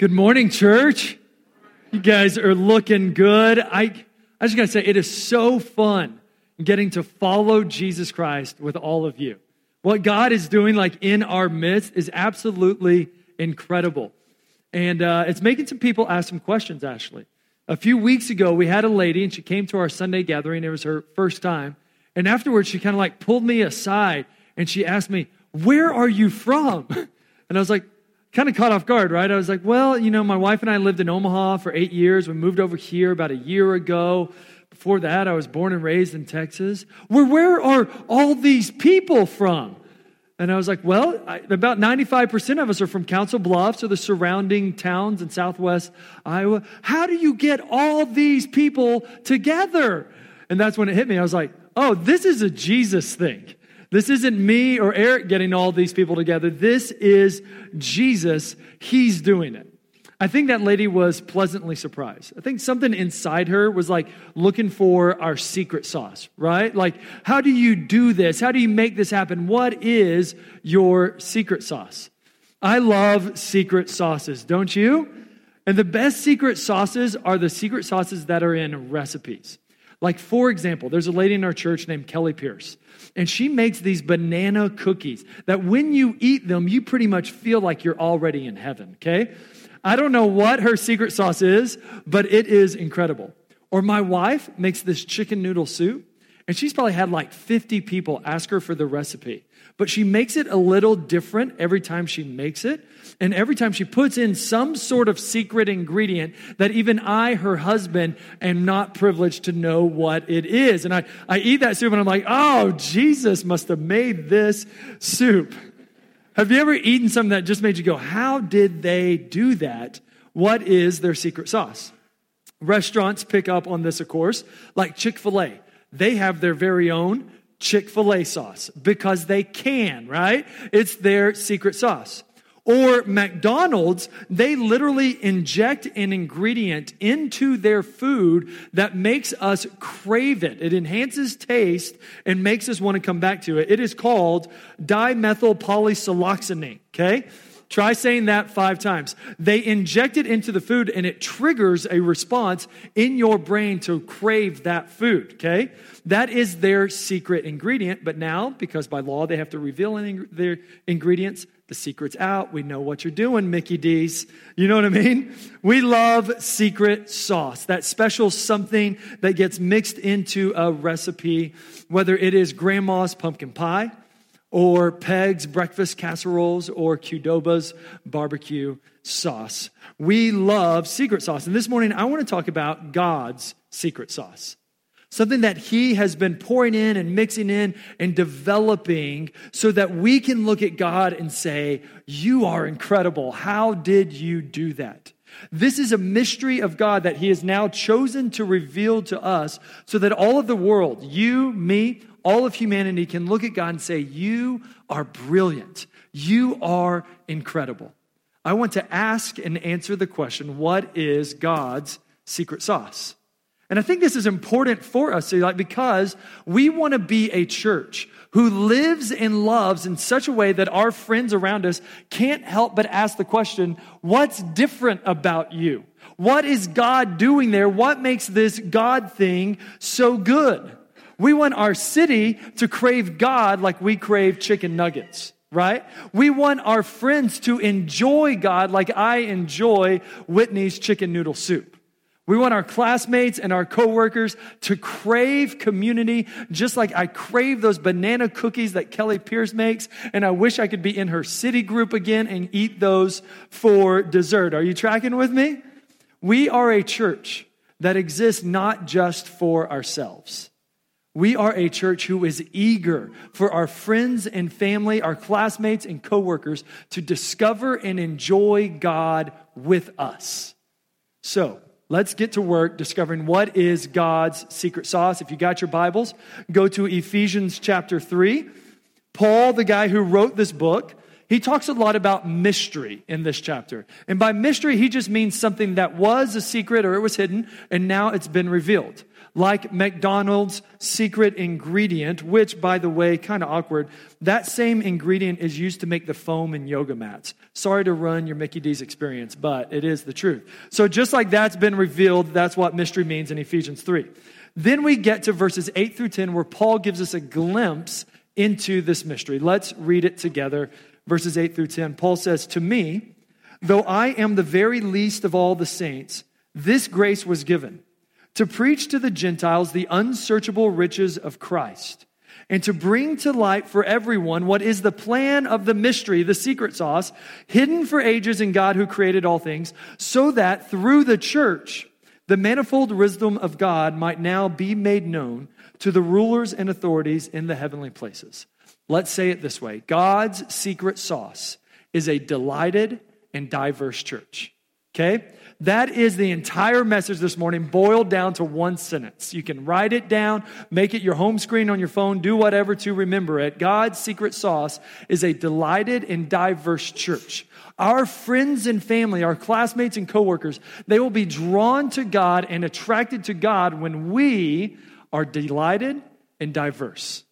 Good morning, church. You guys are looking good. I, I just gotta say, it is so fun getting to follow Jesus Christ with all of you. What God is doing, like in our midst, is absolutely incredible. And uh, it's making some people ask some questions, actually. A few weeks ago, we had a lady, and she came to our Sunday gathering. It was her first time. And afterwards, she kind of like pulled me aside and she asked me, Where are you from? And I was like, kind of caught off guard, right? I was like, well, you know, my wife and I lived in Omaha for eight years. We moved over here about a year ago. Before that, I was born and raised in Texas. Where, where are all these people from? And I was like, well, I, about 95% of us are from Council Bluffs or the surrounding towns in southwest Iowa. How do you get all these people together? And that's when it hit me. I was like, oh, this is a Jesus thing. This isn't me or Eric getting all these people together. This is Jesus. He's doing it. I think that lady was pleasantly surprised. I think something inside her was like looking for our secret sauce, right? Like, how do you do this? How do you make this happen? What is your secret sauce? I love secret sauces, don't you? And the best secret sauces are the secret sauces that are in recipes. Like, for example, there's a lady in our church named Kelly Pierce. And she makes these banana cookies that when you eat them, you pretty much feel like you're already in heaven, okay? I don't know what her secret sauce is, but it is incredible. Or my wife makes this chicken noodle soup, and she's probably had like 50 people ask her for the recipe. But she makes it a little different every time she makes it. And every time she puts in some sort of secret ingredient that even I, her husband, am not privileged to know what it is. And I, I eat that soup and I'm like, oh, Jesus must have made this soup. Have you ever eaten something that just made you go, how did they do that? What is their secret sauce? Restaurants pick up on this, of course, like Chick fil A. They have their very own Chick fil A sauce because they can, right? It's their secret sauce. Or McDonald's, they literally inject an ingredient into their food that makes us crave it. It enhances taste and makes us want to come back to it. It is called dimethyl polysiloxane, okay? Try saying that five times. They inject it into the food and it triggers a response in your brain to crave that food, okay? That is their secret ingredient. But now, because by law they have to reveal their ingredients, the secret's out. We know what you're doing, Mickey D's. You know what I mean? We love secret sauce, that special something that gets mixed into a recipe, whether it is grandma's pumpkin pie or Peg's breakfast casseroles or Qdoba's barbecue sauce. We love secret sauce. And this morning, I want to talk about God's secret sauce something that He has been pouring in and mixing in and developing so that we can look at God and say, You are incredible. How did you do that? This is a mystery of God that He has now chosen to reveal to us so that all of the world, you, me, all of humanity can look at God and say, You are brilliant. You are incredible. I want to ask and answer the question what is God's secret sauce? And I think this is important for us like, because we want to be a church who lives and loves in such a way that our friends around us can't help but ask the question, what's different about you? What is God doing there? What makes this God thing so good? We want our city to crave God like we crave chicken nuggets right? We want our friends to enjoy God like I enjoy Whitney's chicken noodle soup. We want our classmates and our coworkers to crave community just like I crave those banana cookies that Kelly Pierce makes. And I wish I could be in her city group again and eat those for dessert. Are you tracking with me? We are a church that exists not just for ourselves. We are a church who is eager for our friends and family, our classmates and coworkers to discover and enjoy God with us. So, Let's get to work discovering what is God's secret sauce. If you got your Bibles, go to Ephesians chapter 3. Paul, the guy who wrote this book, he talks a lot about mystery in this chapter. And by mystery, he just means something that was a secret or it was hidden, and now it's been revealed. Like McDonald's secret ingredient, which, by the way, kind of awkward, that same ingredient is used to make the foam in yoga mats. Sorry to run your Mickey D's experience, but it is the truth. So, just like that's been revealed, that's what mystery means in Ephesians 3. Then we get to verses 8 through 10, where Paul gives us a glimpse into this mystery. Let's read it together verses 8 through 10. Paul says, To me, though I am the very least of all the saints, this grace was given to preach to the Gentiles the unsearchable riches of Christ and to bring to light for everyone what is the plan of the mystery, the secret sauce, hidden for ages in God who created all things, so that through the church, the manifold wisdom of God might now be made known to the rulers and authorities in the heavenly places. Let's say it this way God's secret sauce is a delighted and diverse church. Okay? That is the entire message this morning, boiled down to one sentence. You can write it down, make it your home screen on your phone, do whatever to remember it. God's secret sauce is a delighted and diverse church. Our friends and family, our classmates and coworkers, they will be drawn to God and attracted to God when we are delighted and diverse.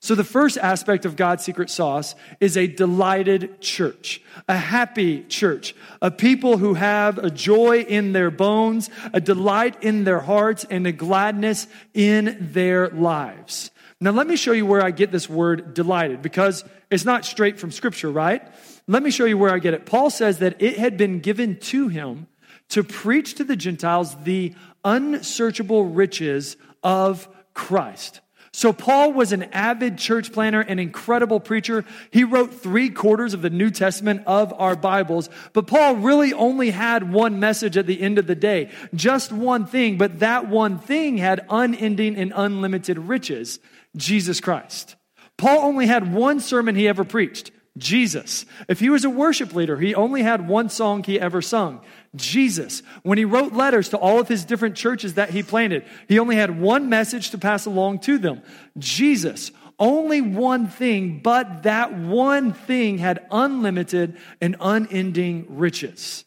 So, the first aspect of God's secret sauce is a delighted church, a happy church, a people who have a joy in their bones, a delight in their hearts, and a gladness in their lives. Now, let me show you where I get this word delighted because it's not straight from Scripture, right? Let me show you where I get it. Paul says that it had been given to him to preach to the Gentiles the unsearchable riches of Christ. So, Paul was an avid church planter, an incredible preacher. He wrote three quarters of the New Testament of our Bibles. But Paul really only had one message at the end of the day, just one thing. But that one thing had unending and unlimited riches Jesus Christ. Paul only had one sermon he ever preached. Jesus. If he was a worship leader, he only had one song he ever sung. Jesus. When he wrote letters to all of his different churches that he planted, he only had one message to pass along to them. Jesus. Only one thing, but that one thing had unlimited and unending riches.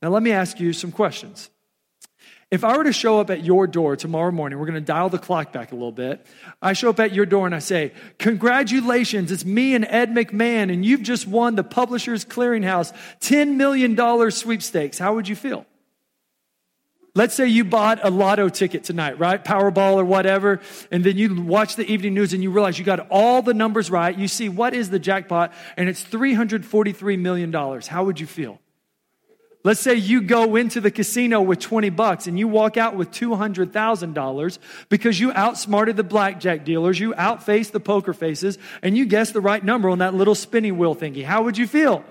Now, let me ask you some questions. If I were to show up at your door tomorrow morning, we're going to dial the clock back a little bit. I show up at your door and I say, Congratulations, it's me and Ed McMahon, and you've just won the Publishers Clearinghouse $10 million sweepstakes. How would you feel? Let's say you bought a lotto ticket tonight, right? Powerball or whatever, and then you watch the evening news and you realize you got all the numbers right. You see what is the jackpot, and it's $343 million. How would you feel? Let's say you go into the casino with 20 bucks and you walk out with $200,000 because you outsmarted the blackjack dealers, you outfaced the poker faces, and you guessed the right number on that little spinning wheel thingy. How would you feel?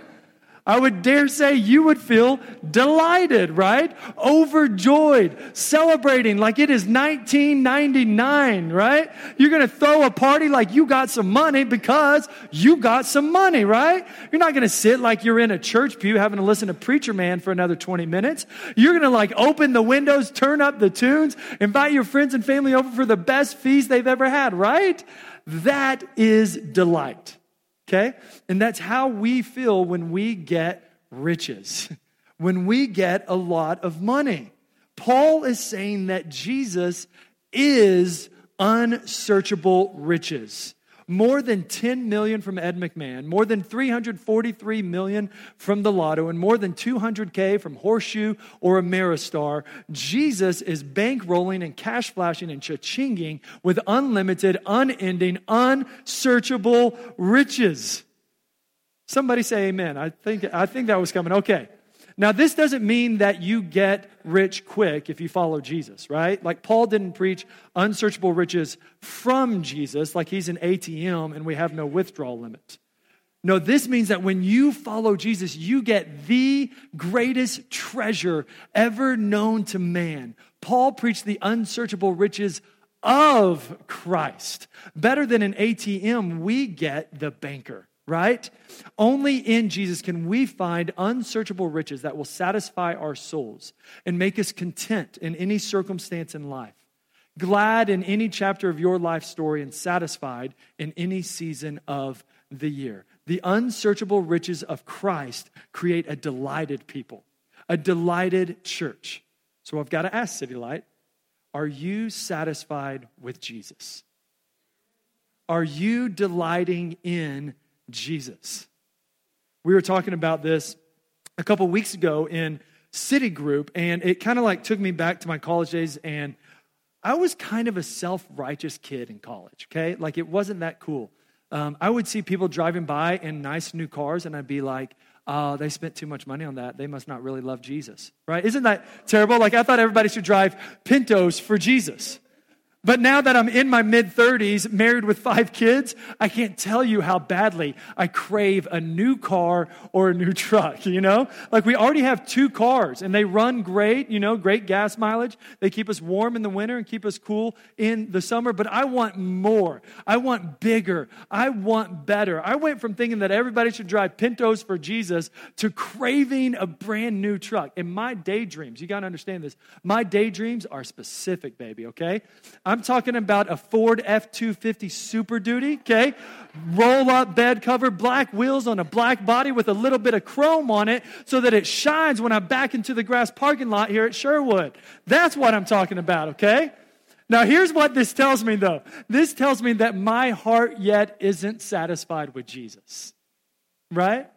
I would dare say you would feel delighted, right? Overjoyed, celebrating like it is 1999, right? You're going to throw a party like you got some money because you got some money, right? You're not going to sit like you're in a church pew having to listen to Preacher Man for another 20 minutes. You're going to like open the windows, turn up the tunes, invite your friends and family over for the best feast they've ever had, right? That is delight. Okay? And that's how we feel when we get riches, when we get a lot of money. Paul is saying that Jesus is unsearchable riches more than 10 million from Ed McMahon, more than 343 million from the lotto, and more than 200K from Horseshoe or Ameristar, Jesus is bankrolling and cash flashing and cha-chinging with unlimited, unending, unsearchable riches. Somebody say amen. I think, I think that was coming. Okay. Now, this doesn't mean that you get rich quick if you follow Jesus, right? Like Paul didn't preach unsearchable riches from Jesus, like he's an ATM and we have no withdrawal limit. No, this means that when you follow Jesus, you get the greatest treasure ever known to man. Paul preached the unsearchable riches of Christ. Better than an ATM, we get the banker right? Only in Jesus can we find unsearchable riches that will satisfy our souls and make us content in any circumstance in life, glad in any chapter of your life story, and satisfied in any season of the year. the unsearchable riches of Christ create a delighted people, a delighted church. So I've got to ask, City Light, are you satisfied with Jesus? Are you delighting in Jesus? We were talking about this a couple weeks ago in City Group, and it kind of like took me back to my college days. And I was kind of a self righteous kid in college, okay? Like it wasn't that cool. Um, I would see people driving by in nice new cars, and I'd be like, oh, they spent too much money on that. They must not really love Jesus, right? Isn't that terrible? Like, I thought everybody should drive Pintos for Jesus. But now that I'm in my mid 30s, married with five kids, I can't tell you how badly I crave a new car or a new truck, you know? Like we already have two cars and they run great, you know, great gas mileage. They keep us warm in the winter and keep us cool in the summer, but I want more. I want bigger. I want better. I went from thinking that everybody should drive Pintos for Jesus to craving a brand new truck. In my daydreams, you got to understand this. My daydreams are specific, baby, okay? I'm talking about a Ford F 250 Super Duty, okay? Roll up bed cover, black wheels on a black body with a little bit of chrome on it so that it shines when I'm back into the grass parking lot here at Sherwood. That's what I'm talking about, okay? Now, here's what this tells me though this tells me that my heart yet isn't satisfied with Jesus, right?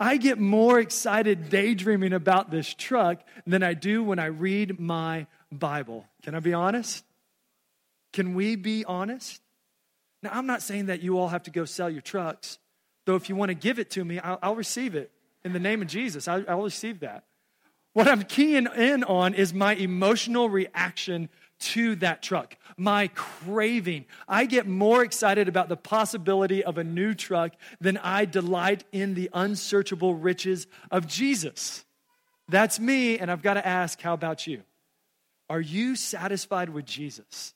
I get more excited daydreaming about this truck than I do when I read my Bible. Can I be honest? Can we be honest? Now, I'm not saying that you all have to go sell your trucks, though if you want to give it to me, I'll, I'll receive it. In the name of Jesus, I, I'll receive that. What I'm keying in on is my emotional reaction to that truck, my craving. I get more excited about the possibility of a new truck than I delight in the unsearchable riches of Jesus. That's me, and I've got to ask, how about you? Are you satisfied with Jesus?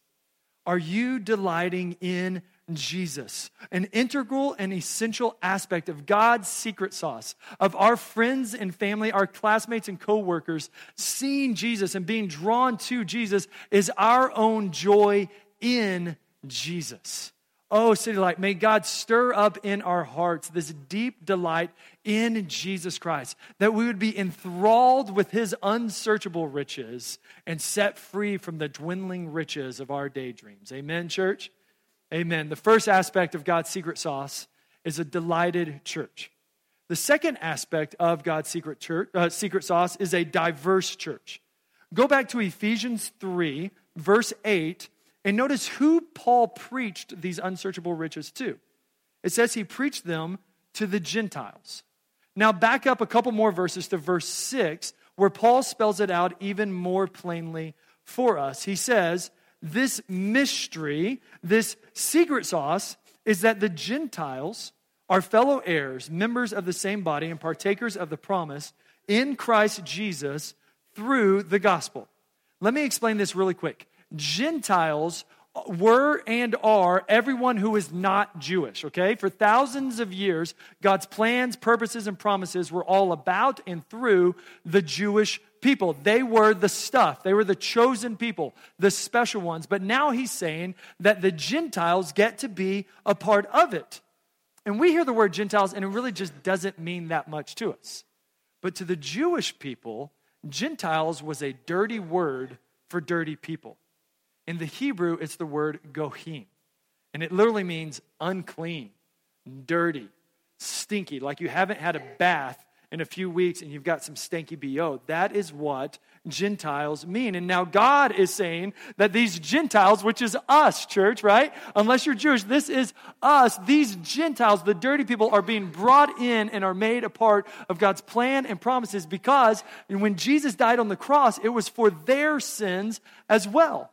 Are you delighting in Jesus? An integral and essential aspect of God's secret sauce, of our friends and family, our classmates and coworkers seeing Jesus and being drawn to Jesus is our own joy in Jesus. Oh, City Light, may God stir up in our hearts this deep delight in Jesus Christ, that we would be enthralled with his unsearchable riches and set free from the dwindling riches of our daydreams. Amen, church? Amen. The first aspect of God's secret sauce is a delighted church. The second aspect of God's secret, church, uh, secret sauce is a diverse church. Go back to Ephesians 3, verse 8 and notice who Paul preached these unsearchable riches to. It says he preached them to the Gentiles. Now, back up a couple more verses to verse 6, where Paul spells it out even more plainly for us. He says, This mystery, this secret sauce, is that the Gentiles are fellow heirs, members of the same body, and partakers of the promise in Christ Jesus through the gospel. Let me explain this really quick. Gentiles were and are everyone who is not Jewish, okay? For thousands of years, God's plans, purposes, and promises were all about and through the Jewish people. They were the stuff, they were the chosen people, the special ones. But now he's saying that the Gentiles get to be a part of it. And we hear the word Gentiles, and it really just doesn't mean that much to us. But to the Jewish people, Gentiles was a dirty word for dirty people. In the Hebrew, it's the word goyim. And it literally means unclean, dirty, stinky, like you haven't had a bath in a few weeks and you've got some stanky BO. That is what Gentiles mean. And now God is saying that these Gentiles, which is us, church, right? Unless you're Jewish, this is us. These Gentiles, the dirty people, are being brought in and are made a part of God's plan and promises because when Jesus died on the cross, it was for their sins as well.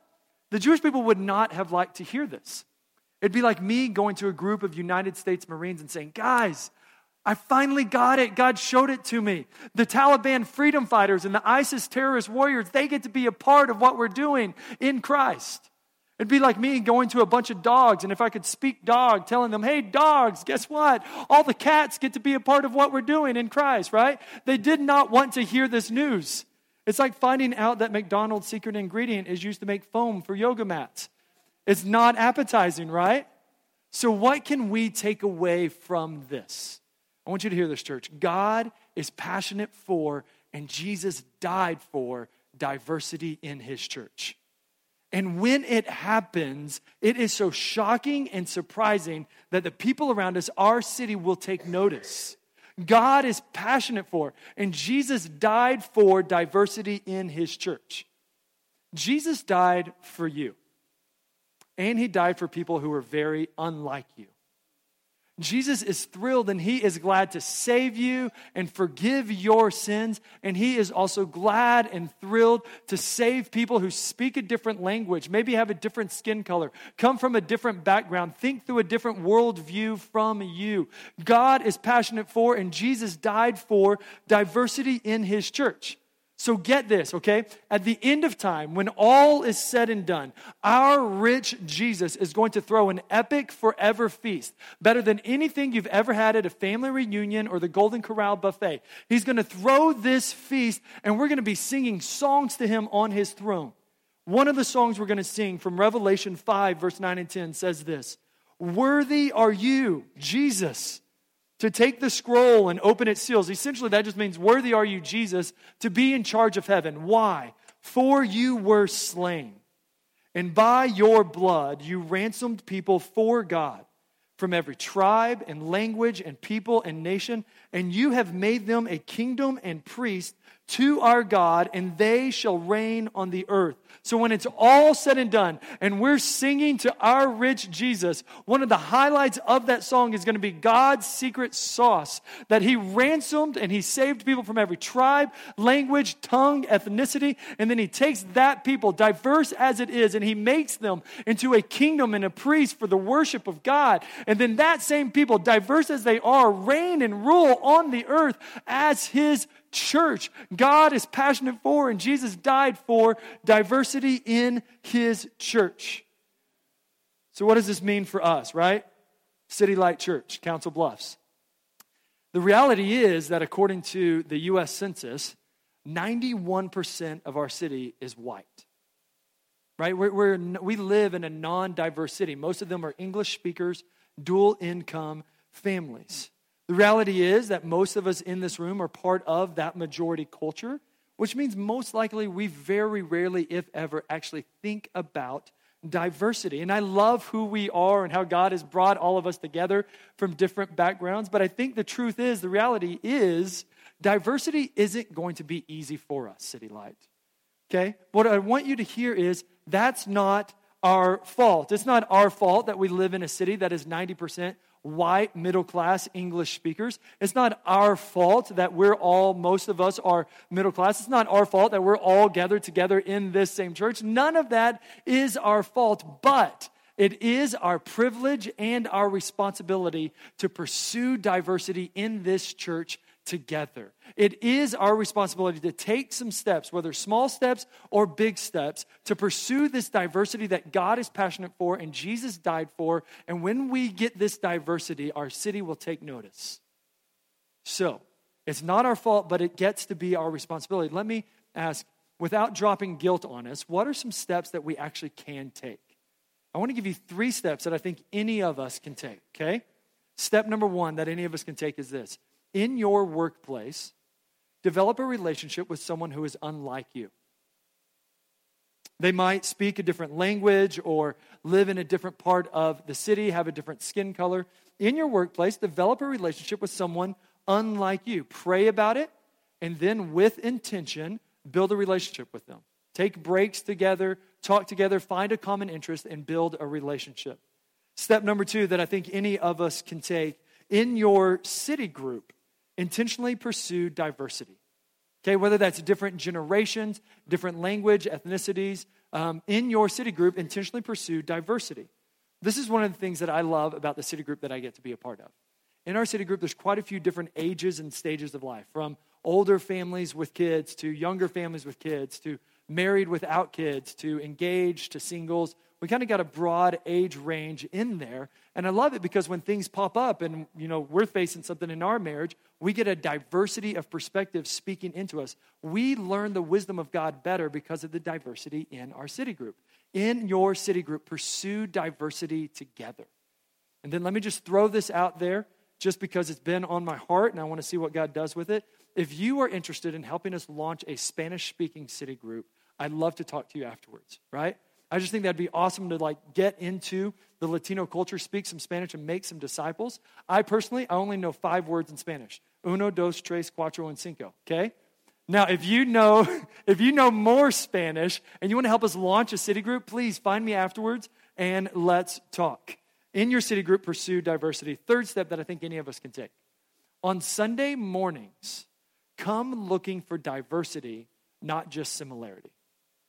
The Jewish people would not have liked to hear this. It'd be like me going to a group of United States Marines and saying, Guys, I finally got it. God showed it to me. The Taliban freedom fighters and the ISIS terrorist warriors, they get to be a part of what we're doing in Christ. It'd be like me going to a bunch of dogs, and if I could speak dog, telling them, hey, dogs, guess what? All the cats get to be a part of what we're doing in Christ, right? They did not want to hear this news. It's like finding out that McDonald's secret ingredient is used to make foam for yoga mats. It's not appetizing, right? So, what can we take away from this? I want you to hear this, church. God is passionate for, and Jesus died for, diversity in his church. And when it happens, it is so shocking and surprising that the people around us, our city, will take notice. God is passionate for, and Jesus died for diversity in his church. Jesus died for you, and he died for people who are very unlike you. Jesus is thrilled and he is glad to save you and forgive your sins. And he is also glad and thrilled to save people who speak a different language, maybe have a different skin color, come from a different background, think through a different worldview from you. God is passionate for and Jesus died for diversity in his church. So get this, okay? At the end of time, when all is said and done, our rich Jesus is going to throw an epic forever feast, better than anything you've ever had at a family reunion or the Golden Corral buffet. He's going to throw this feast, and we're going to be singing songs to him on his throne. One of the songs we're going to sing from Revelation 5, verse 9 and 10 says this Worthy are you, Jesus to take the scroll and open its seals. Essentially, that just means, Worthy are you, Jesus, to be in charge of heaven. Why? For you were slain, and by your blood you ransomed people for God from every tribe and language and people and nation, and you have made them a kingdom and priest to our God, and they shall reign on the earth. So when it's all said and done, and we're singing to our rich Jesus, one of the highlights of that song is going to be God's secret sauce that He ransomed and He saved people from every tribe, language, tongue, ethnicity, and then He takes that people, diverse as it is, and He makes them into a kingdom and a priest for the worship of God. And then that same people, diverse as they are, reign and rule on the earth as His church. God is passionate for, and Jesus died for diversity in his church. So, what does this mean for us, right? City Light Church, Council Bluffs. The reality is that according to the US Census, 91% of our city is white. Right? We're, we're, we live in a non diverse city. Most of them are English speakers, dual income families. The reality is that most of us in this room are part of that majority culture, which means most likely we very rarely, if ever, actually think about diversity. And I love who we are and how God has brought all of us together from different backgrounds. But I think the truth is, the reality is, diversity isn't going to be easy for us, City Light. Okay? What I want you to hear is that's not our fault. It's not our fault that we live in a city that is 90% white, middle class English speakers. It's not our fault that we're all, most of us are middle class. It's not our fault that we're all gathered together in this same church. None of that is our fault, but it is our privilege and our responsibility to pursue diversity in this church together. It is our responsibility to take some steps, whether small steps or big steps, to pursue this diversity that God is passionate for and Jesus died for. And when we get this diversity, our city will take notice. So, it's not our fault, but it gets to be our responsibility. Let me ask, without dropping guilt on us, what are some steps that we actually can take? I want to give you three steps that I think any of us can take, okay? Step number one that any of us can take is this in your workplace, develop a relationship with someone who is unlike you. They might speak a different language or live in a different part of the city, have a different skin color. In your workplace, develop a relationship with someone unlike you. Pray about it, and then with intention, build a relationship with them. Take breaks together, talk together, find a common interest, and build a relationship. Step number two that I think any of us can take in your city group intentionally pursue diversity. Okay, whether that's different generations, different language, ethnicities, um, in your city group, intentionally pursue diversity. This is one of the things that I love about the city group that I get to be a part of. In our city group, there's quite a few different ages and stages of life, from older families with kids to younger families with kids to married without kids to engaged to singles we kind of got a broad age range in there. And I love it because when things pop up and you know we're facing something in our marriage, we get a diversity of perspectives speaking into us. We learn the wisdom of God better because of the diversity in our city group. In your city group, pursue diversity together. And then let me just throw this out there just because it's been on my heart and I want to see what God does with it. If you are interested in helping us launch a Spanish speaking city group, I'd love to talk to you afterwards, right? I just think that'd be awesome to like get into the Latino culture, speak some Spanish, and make some disciples. I personally, I only know five words in Spanish: uno, dos, tres, cuatro, and cinco. Okay. Now, if you know if you know more Spanish and you want to help us launch a city group, please find me afterwards and let's talk. In your city group, pursue diversity. Third step that I think any of us can take. On Sunday mornings, come looking for diversity, not just similarity.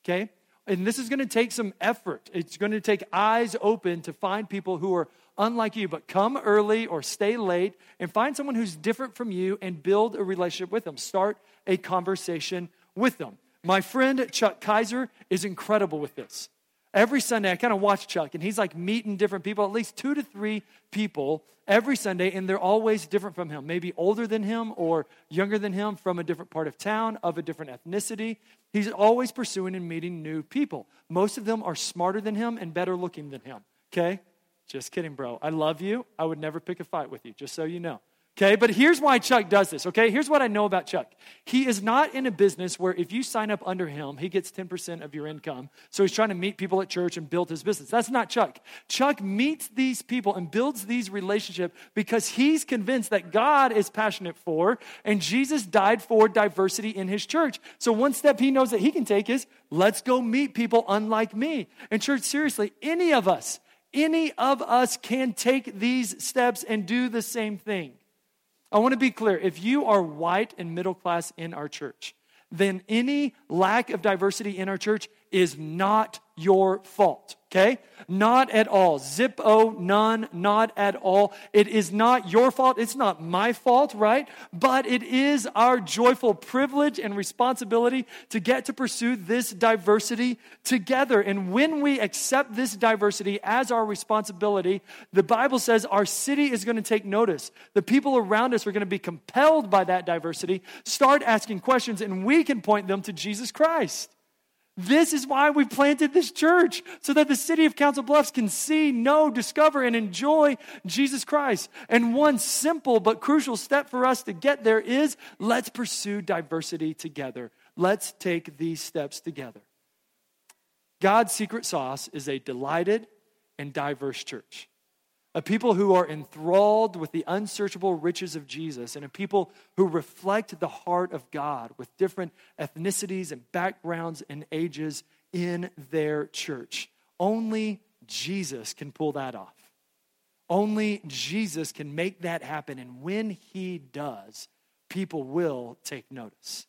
Okay? And this is going to take some effort. It's going to take eyes open to find people who are unlike you, but come early or stay late and find someone who's different from you and build a relationship with them. Start a conversation with them. My friend Chuck Kaiser is incredible with this. Every Sunday, I kind of watch Chuck, and he's like meeting different people, at least two to three people every Sunday, and they're always different from him. Maybe older than him or younger than him, from a different part of town, of a different ethnicity. He's always pursuing and meeting new people. Most of them are smarter than him and better looking than him. Okay? Just kidding, bro. I love you. I would never pick a fight with you, just so you know. Okay, but here's why Chuck does this, okay? Here's what I know about Chuck. He is not in a business where if you sign up under him, he gets 10% of your income. So he's trying to meet people at church and build his business. That's not Chuck. Chuck meets these people and builds these relationships because he's convinced that God is passionate for and Jesus died for diversity in his church. So one step he knows that he can take is let's go meet people unlike me. And church, seriously, any of us, any of us can take these steps and do the same thing. I want to be clear. If you are white and middle class in our church, then any lack of diversity in our church is not your fault, okay? Not at all. Zippo, none, not at all. It is not your fault. It's not my fault, right? But it is our joyful privilege and responsibility to get to pursue this diversity together. And when we accept this diversity as our responsibility, the Bible says our city is going to take notice. The people around us are going to be compelled by that diversity, start asking questions, and we can point them to Jesus Christ. This is why we planted this church, so that the city of Council Bluffs can see, know, discover, and enjoy Jesus Christ. And one simple but crucial step for us to get there is let's pursue diversity together. Let's take these steps together. God's secret sauce is a delighted and diverse church a people who are enthralled with the unsearchable riches of Jesus, and a people who reflect the heart of God with different ethnicities and backgrounds and ages in their church. Only Jesus can pull that off. Only Jesus can make that happen. And when he does, people will take notice.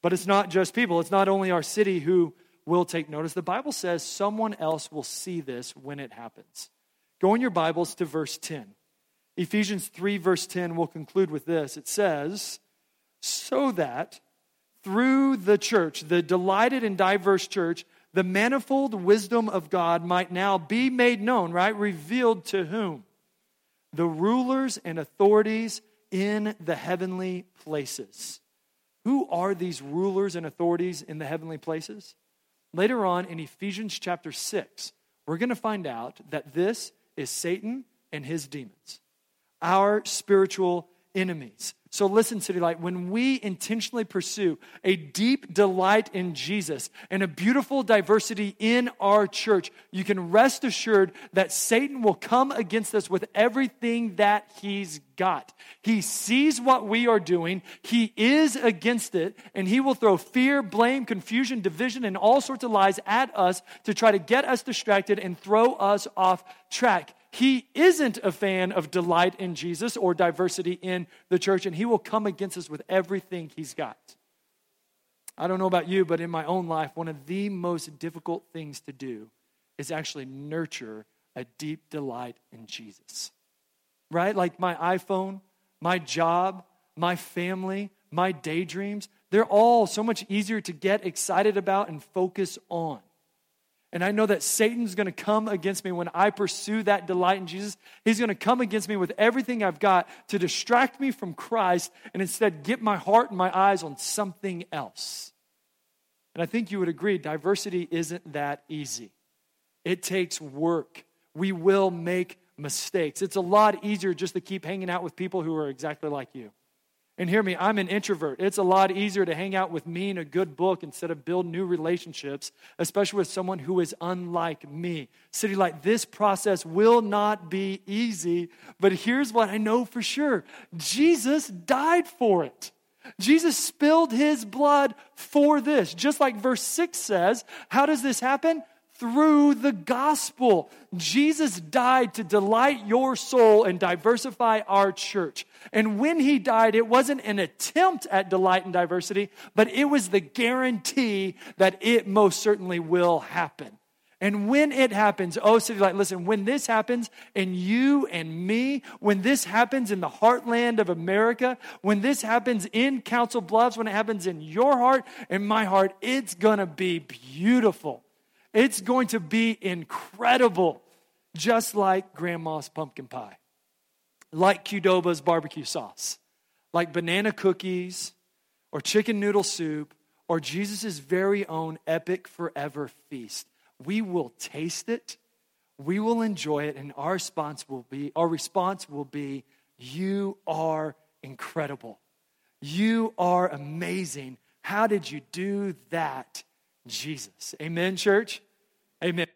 But it's not just people, it's not only our city who will take notice. The Bible says someone else will see this when it happens. Go in your Bibles to verse 10. Ephesians 3, verse 10, we'll conclude with this. It says, So that through the church, the delighted and diverse church, the manifold wisdom of God might now be made known, right? Revealed to whom? The rulers and authorities in the heavenly places. Who are these rulers and authorities in the heavenly places? Later on in Ephesians chapter 6, we're going to find out that this is Satan and his demons, our spiritual enemies. So listen, City Light, when we intentionally pursue a deep delight in Jesus and a beautiful diversity in our church, you can rest assured that Satan will come against us with everything that he's got. He sees what we are doing, he is against it, and he will throw fear, blame, confusion, division, and all sorts of lies at us to try to get us distracted and throw us off track he isn't a fan of delight in Jesus or diversity in the church, and he will come against us with everything he's got. I don't know about you, but in my own life, one of the most difficult things to do is actually nurture a deep delight in Jesus. Right? Like my iPhone, my job, my family, my daydreams, they're all so much easier to get excited about and focus on. And I know that Satan's going to come against me when I pursue that delight in Jesus. He's going to come against me with everything I've got to distract me from Christ and instead get my heart and my eyes on something else. And I think you would agree diversity isn't that easy. It takes work. We will make mistakes. It's a lot easier just to keep hanging out with people who are exactly like you. And hear me, I'm an introvert. It's a lot easier to hang out with me and a good book instead of build new relationships, especially with someone who is unlike me. City Light, this process will not be easy, but here's what I know for sure Jesus died for it. Jesus spilled his blood for this. Just like verse 6 says, how does this happen? Through the gospel. Jesus died to delight your soul and diversify our church. And when he died, it wasn't an attempt at delight and diversity, but it was the guarantee that it most certainly will happen. And when it happens, oh, City Light, listen, when this happens in you and me, when this happens in the heartland of America, when this happens in Council Bluffs, when it happens in your heart and my heart, it's going to be beautiful. It's going to be incredible, just like grandma's pumpkin pie, like Qdoba's barbecue sauce, like banana cookies, or chicken noodle soup, or Jesus' very own epic forever feast. We will taste it, we will enjoy it, and our response will be, our response will be, You are incredible. You are amazing. How did you do that? Jesus. Amen, church? Amen.